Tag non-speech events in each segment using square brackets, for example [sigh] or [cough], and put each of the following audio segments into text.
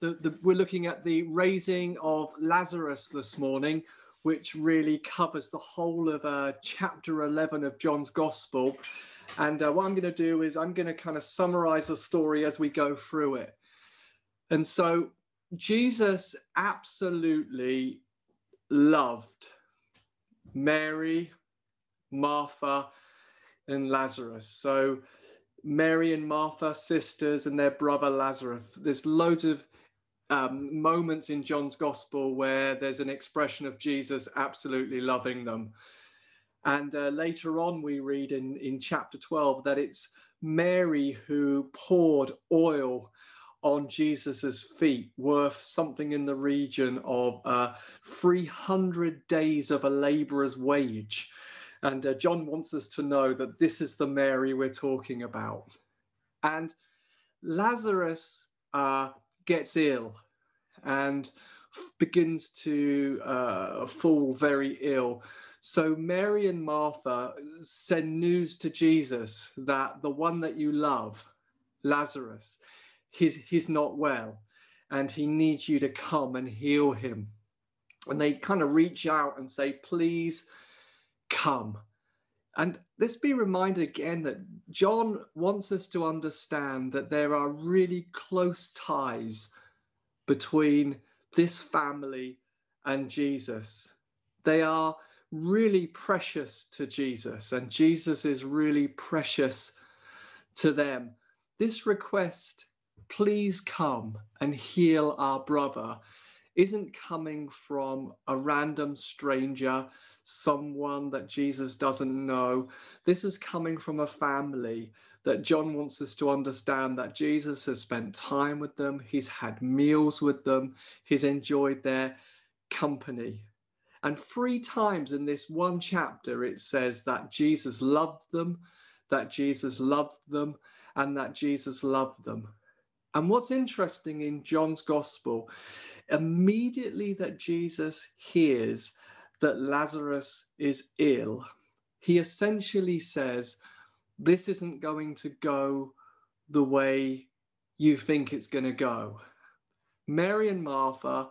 the, the, we're looking at the raising of Lazarus this morning, which really covers the whole of uh, chapter 11 of John's Gospel. And uh, what I'm going to do is I'm going to kind of summarize the story as we go through it. And so Jesus absolutely loved Mary, Martha, and Lazarus. So Mary and Martha, sisters, and their brother Lazarus. There's loads of um, moments in John's gospel where there's an expression of Jesus absolutely loving them. And uh, later on, we read in, in chapter 12 that it's Mary who poured oil on Jesus's feet, worth something in the region of uh, 300 days of a laborer's wage. And uh, John wants us to know that this is the Mary we're talking about. And Lazarus uh, gets ill and begins to uh, fall very ill. So Mary and Martha send news to Jesus that the one that you love, Lazarus, he's, he's not well and he needs you to come and heal him. And they kind of reach out and say, please come. And let's be reminded again that John wants us to understand that there are really close ties between this family and Jesus. They are really precious to Jesus, and Jesus is really precious to them. This request, please come and heal our brother, isn't coming from a random stranger, someone that Jesus doesn't know. This is coming from a family that John wants us to understand that Jesus has spent time with them, he's had meals with them, he's enjoyed their company. And three times in this one chapter, it says that Jesus loved them, that Jesus loved them, and that Jesus loved them. And what's interesting in John's gospel, immediately that Jesus hears that Lazarus is ill, he essentially says, this isn't going to go the way you think it's going to go. Mary and Martha,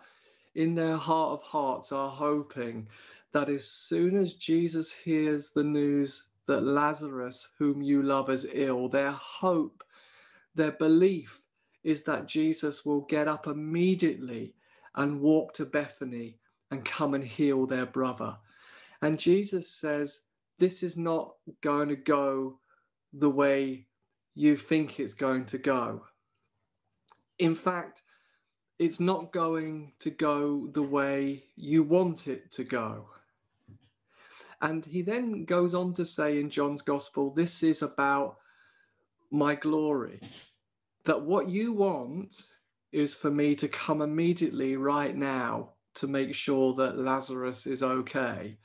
in their heart of hearts, are hoping that as soon as Jesus hears the news that Lazarus, whom you love, is ill, their hope, their belief is that Jesus will get up immediately and walk to Bethany and come and heal their brother. And Jesus says, This is not going to go the way you think it's going to go. In fact, it's not going to go the way you want it to go. And he then goes on to say in John's gospel, this is about my glory. That what you want is for me to come immediately right now to make sure that Lazarus is okay.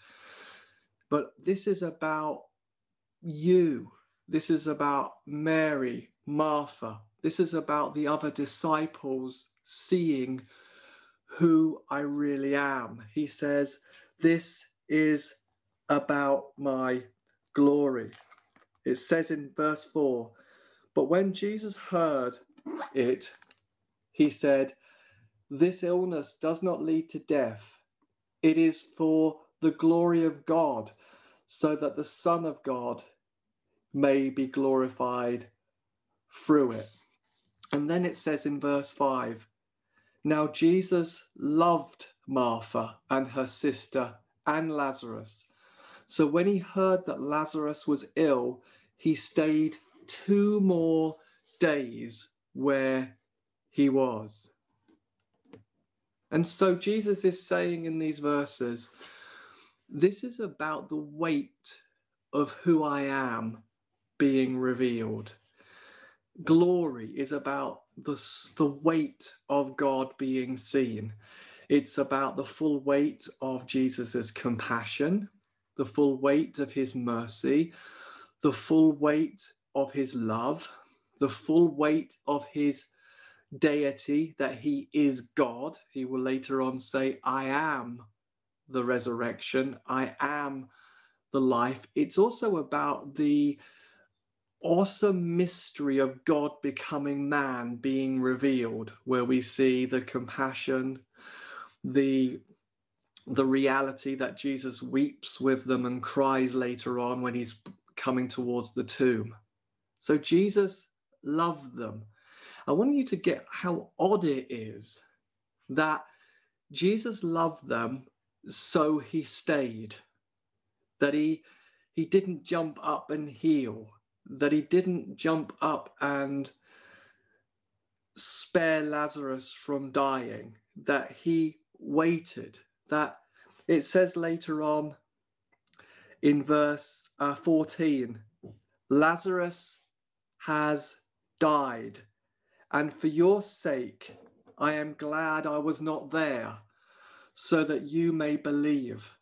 But this is about you this is about Mary, Martha. This is about the other disciples seeing who I really am. He says, This is about my glory. It says in verse 4 But when Jesus heard it, he said, This illness does not lead to death. It is for the glory of God, so that the Son of God may be glorified through it. And then it says in verse 5 Now Jesus loved Martha and her sister and Lazarus. So when he heard that Lazarus was ill, he stayed two more days where he was. And so Jesus is saying in these verses, this is about the weight of who I am being revealed. Glory is about the, the weight of God being seen. It's about the full weight of Jesus's compassion, the full weight of his mercy, the full weight of his love, the full weight of his deity, that he is God. He will later on say, I am the resurrection, I am the life. It's also about the awesome mystery of God becoming man being revealed, where we see the compassion, the the reality that Jesus weeps with them and cries later on when he's coming towards the tomb. So Jesus loved them. I want you to get how odd it is that Jesus loved them, so he stayed. That he he didn't jump up and heal, that he didn't jump up and spare Lazarus from dying, that he waited, that it says later on in verse uh, 14 Lazarus has died, and for your sake I am glad I was not there, so that you may believe.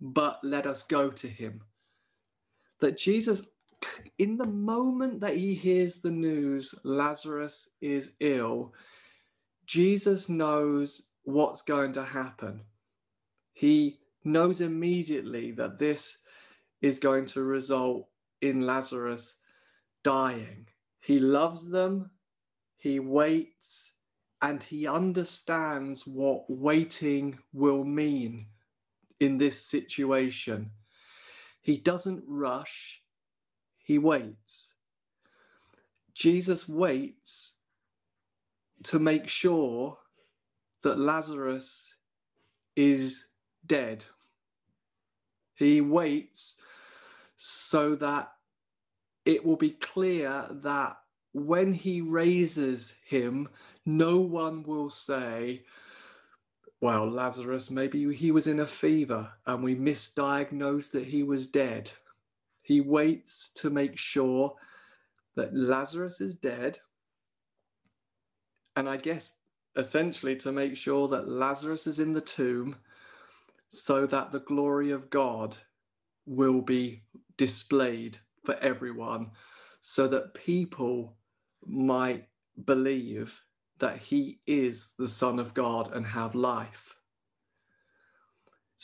But let us go to him. That Jesus, in the moment that he hears the news, Lazarus is ill, Jesus knows what's going to happen. He knows immediately that this is going to result in Lazarus dying. He loves them, he waits, and he understands what waiting will mean in this situation. He doesn't rush, he waits. Jesus waits to make sure that Lazarus is dead. He waits so that it will be clear that when he raises him, no one will say, well, Lazarus, maybe he was in a fever and we misdiagnosed that he was dead. He waits to make sure that Lazarus is dead. And I guess essentially to make sure that Lazarus is in the tomb so that the glory of God will be displayed for everyone, so that people might believe that he is the Son of God and have life.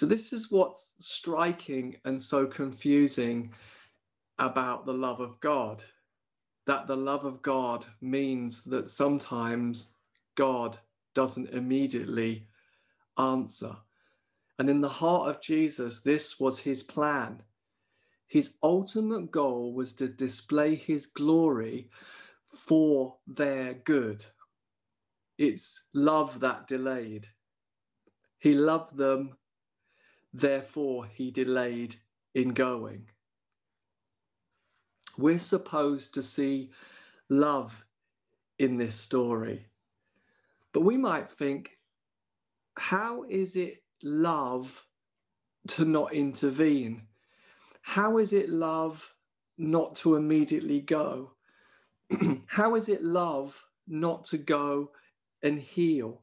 So, this is what's striking and so confusing about the love of God that the love of God means that sometimes God doesn't immediately answer. And in the heart of Jesus, this was his plan. His ultimate goal was to display his glory for their good. It's love that delayed. He loved them, therefore, he delayed in going. We're supposed to see love in this story. But we might think, how is it love to not intervene? How is it love not to immediately go? [clears throat] How is it love not to go and heal?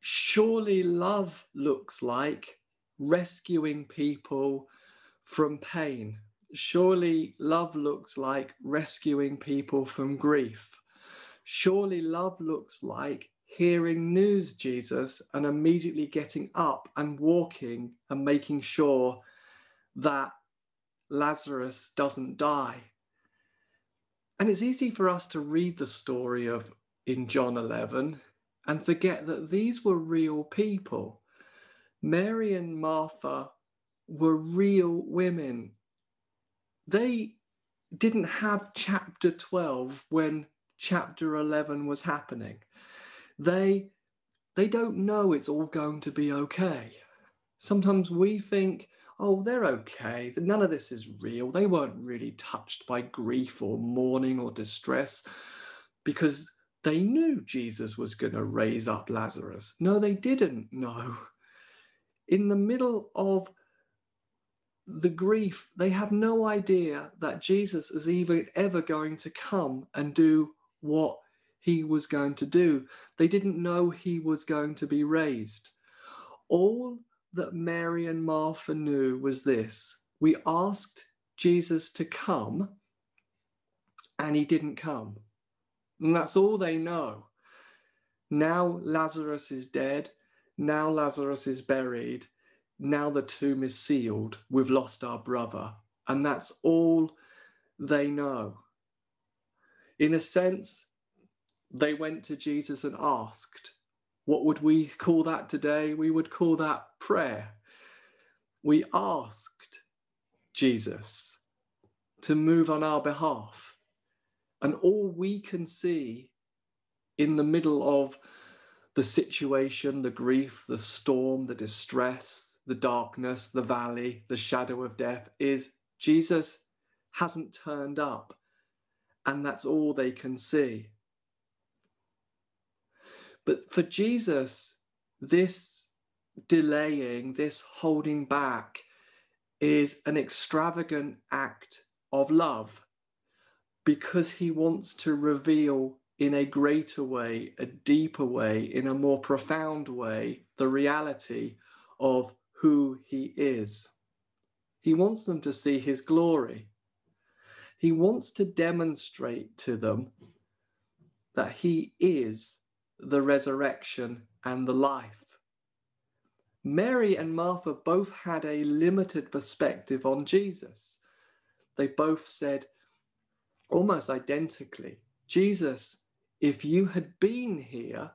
Surely love looks like rescuing people from pain. Surely love looks like rescuing people from grief. Surely love looks like hearing news, Jesus, and immediately getting up and walking and making sure that Lazarus doesn't die. And it's easy for us to read the story of in John 11 and forget that these were real people. Mary and Martha were real women. They didn't have chapter 12 when chapter 11 was happening they they don't know it's all going to be okay. Sometimes we think, oh, they're okay. None of this is real. They weren't really touched by grief or mourning or distress because they knew Jesus was going to raise up Lazarus. No, they didn't know. In the middle of the grief, they have no idea that Jesus is even ever going to come and do what he was going to do. They didn't know he was going to be raised. All that Mary and Martha knew was this we asked Jesus to come, and he didn't come. And that's all they know. Now Lazarus is dead. Now Lazarus is buried. Now the tomb is sealed. We've lost our brother. And that's all they know. In a sense, they went to Jesus and asked. What would we call that today? We would call that prayer. We asked Jesus to move on our behalf. And all we can see in the middle of the situation, the grief, the storm, the distress, the darkness, the valley, the shadow of death is Jesus hasn't turned up. And that's all they can see. But for Jesus, this delaying, this holding back is an extravagant act of love because he wants to reveal in a greater way, a deeper way, in a more profound way, the reality of who he is. He wants them to see his glory. He wants to demonstrate to them that he is the resurrection and the life. Mary and Martha both had a limited perspective on Jesus. They both said almost identically, Jesus, if you had been here,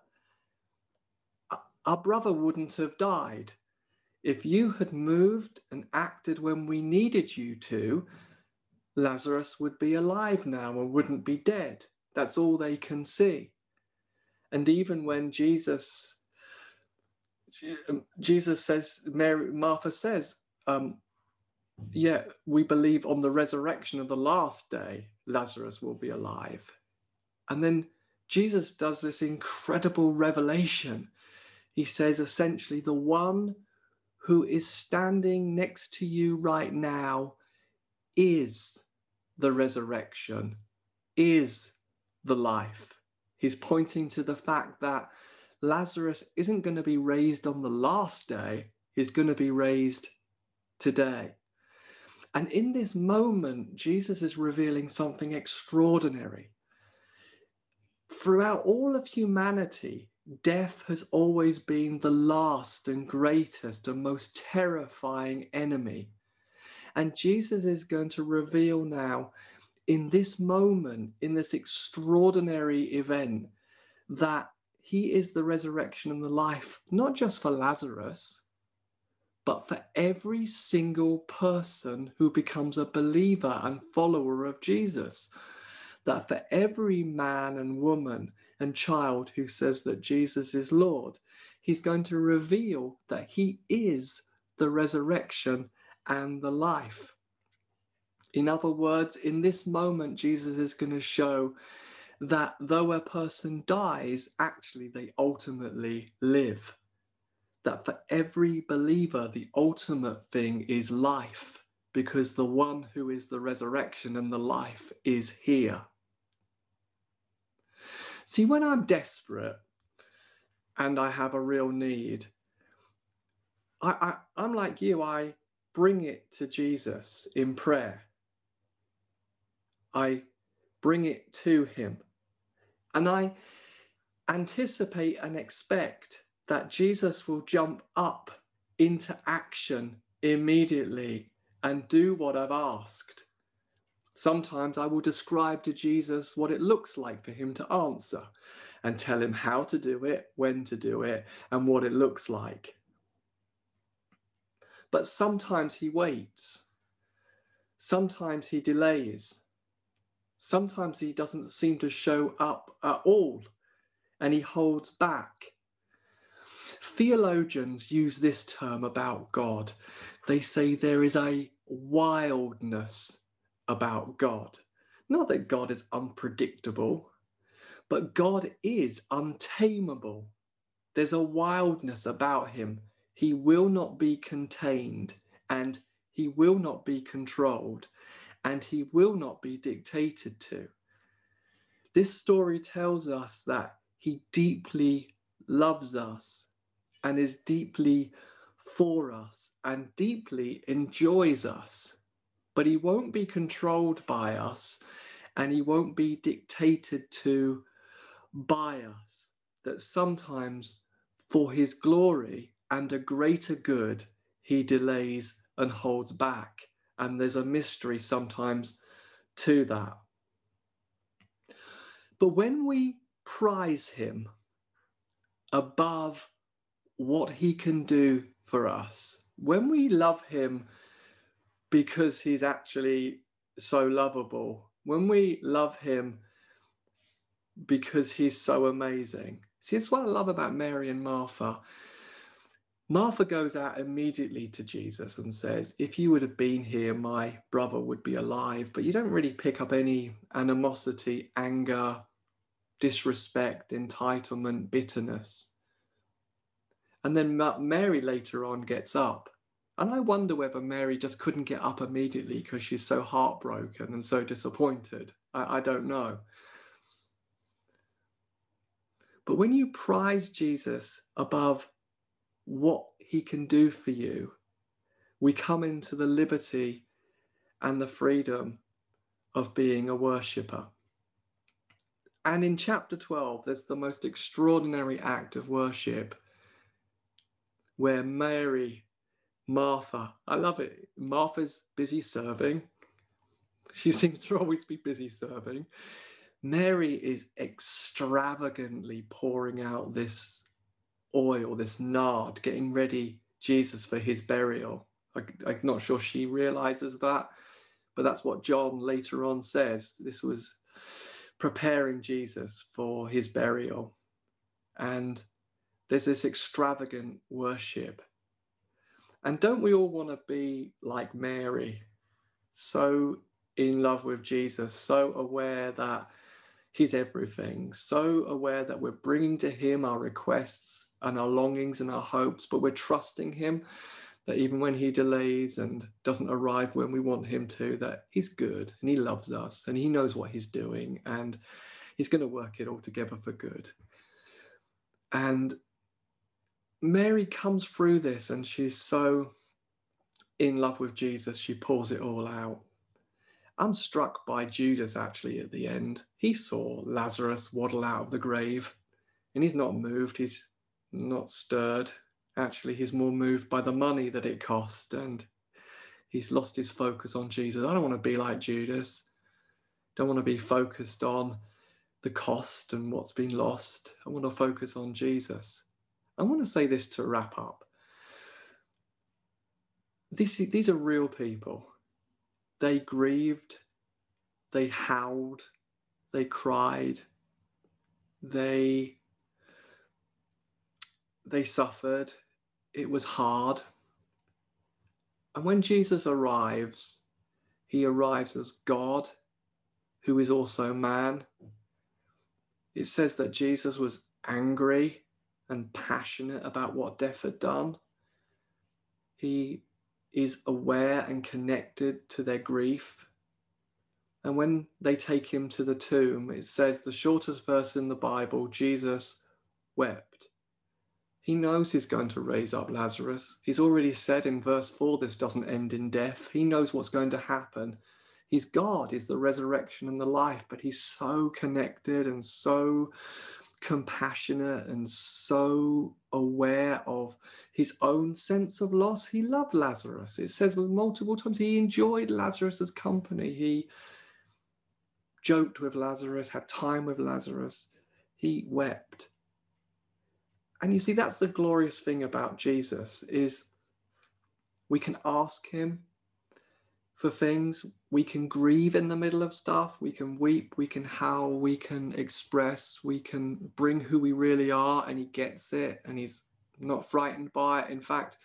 our brother wouldn't have died. If you had moved and acted when we needed you to, Lazarus would be alive now and wouldn't be dead. That's all they can see. And even when Jesus um, Jesus says, Mary, Martha says, um, yeah, we believe on the resurrection of the last day, Lazarus will be alive. And then Jesus does this incredible revelation. He says essentially, the one who is standing next to you right now is the resurrection, is the life. He's pointing to the fact that Lazarus isn't going to be raised on the last day, he's going to be raised today. And in this moment, Jesus is revealing something extraordinary. Throughout all of humanity, death has always been the last and greatest and most terrifying enemy. And Jesus is going to reveal now, in this moment, in this extraordinary event, that he is the resurrection and the life, not just for Lazarus, but for every single person who becomes a believer and follower of Jesus. That for every man and woman and child who says that Jesus is Lord, he's going to reveal that he is the resurrection and the life. In other words, in this moment, Jesus is going to show that though a person dies, actually they ultimately live. That for every believer, the ultimate thing is life, because the one who is the resurrection and the life is here. See, when I'm desperate and I have a real need, I, I, am like you, I bring it to Jesus in prayer. I bring it to him. And I anticipate and expect that Jesus will jump up into action immediately and do what I've asked. Sometimes I will describe to Jesus what it looks like for him to answer and tell him how to do it, when to do it, and what it looks like. But sometimes he waits. Sometimes he delays sometimes he doesn't seem to show up at all and he holds back. Theologians use this term about God. They say there is a wildness about God. Not that God is unpredictable, but God is untamable. There's a wildness about him. He will not be contained and he will not be controlled and he will not be dictated to. This story tells us that he deeply loves us and is deeply for us and deeply enjoys us, but he won't be controlled by us and he won't be dictated to by us. That sometimes for his glory and a greater good, he delays and holds back and there's a mystery sometimes to that. But when we prize him above what he can do for us, when we love him because he's actually so lovable, when we love him because he's so amazing. See, it's what I love about Mary and Martha. Martha goes out immediately to Jesus and says, If you would have been here, my brother would be alive. But you don't really pick up any animosity, anger, disrespect, entitlement, bitterness. And then Mary later on gets up. And I wonder whether Mary just couldn't get up immediately because she's so heartbroken and so disappointed. I, I don't know. But when you prize Jesus above what he can do for you, we come into the liberty and the freedom of being a worshipper. And in chapter 12, there's the most extraordinary act of worship where Mary, Martha, I love it. Martha's busy serving. She [laughs] seems to always be busy serving. Mary is extravagantly pouring out this oil, this nard, getting ready Jesus for his burial. I, I'm not sure she realizes that, but that's what John later on says. This was preparing Jesus for his burial. And there's this extravagant worship. And don't we all want to be like Mary, so in love with Jesus, so aware that he's everything, so aware that we're bringing to him our requests and our longings and our hopes, but we're trusting him that even when he delays and doesn't arrive when we want him to, that he's good and he loves us and he knows what he's doing and he's going to work it all together for good. And Mary comes through this and she's so in love with Jesus, she pours it all out. I'm struck by Judas actually at the end. He saw Lazarus waddle out of the grave and he's not moved, he's not stirred actually he's more moved by the money that it cost and he's lost his focus on Jesus. I don't want to be like Judas. Don't want to be focused on the cost and what's been lost. I want to focus on Jesus. I want to say this to wrap up. This, these are real people. They grieved, they howled, they cried, they they suffered, it was hard. And when Jesus arrives, he arrives as God, who is also man. It says that Jesus was angry and passionate about what death had done. He is aware and connected to their grief. And when they take him to the tomb, it says the shortest verse in the Bible Jesus wept. He knows he's going to raise up Lazarus. He's already said in verse 4 this doesn't end in death. He knows what's going to happen. He's God, he's the resurrection and the life, but he's so connected and so compassionate and so aware of his own sense of loss. He loved Lazarus. It says multiple times he enjoyed Lazarus's company. He joked with Lazarus, had time with Lazarus. He wept and you see that's the glorious thing about jesus is we can ask him for things. We can grieve in the middle of stuff. We can weep. We can howl. We can express. We can bring who we really are and he gets it and he's not frightened by it. In fact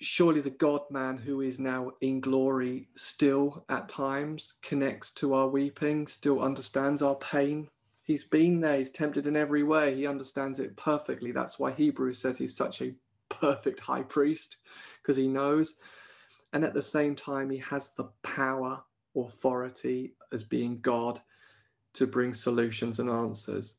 surely the god man who is now in glory still at times connects to our weeping still understands our pain. He's been there, he's tempted in every way. He understands it perfectly. That's why Hebrews says he's such a perfect high priest, because he knows. And at the same time, he has the power, authority as being God to bring solutions and answers.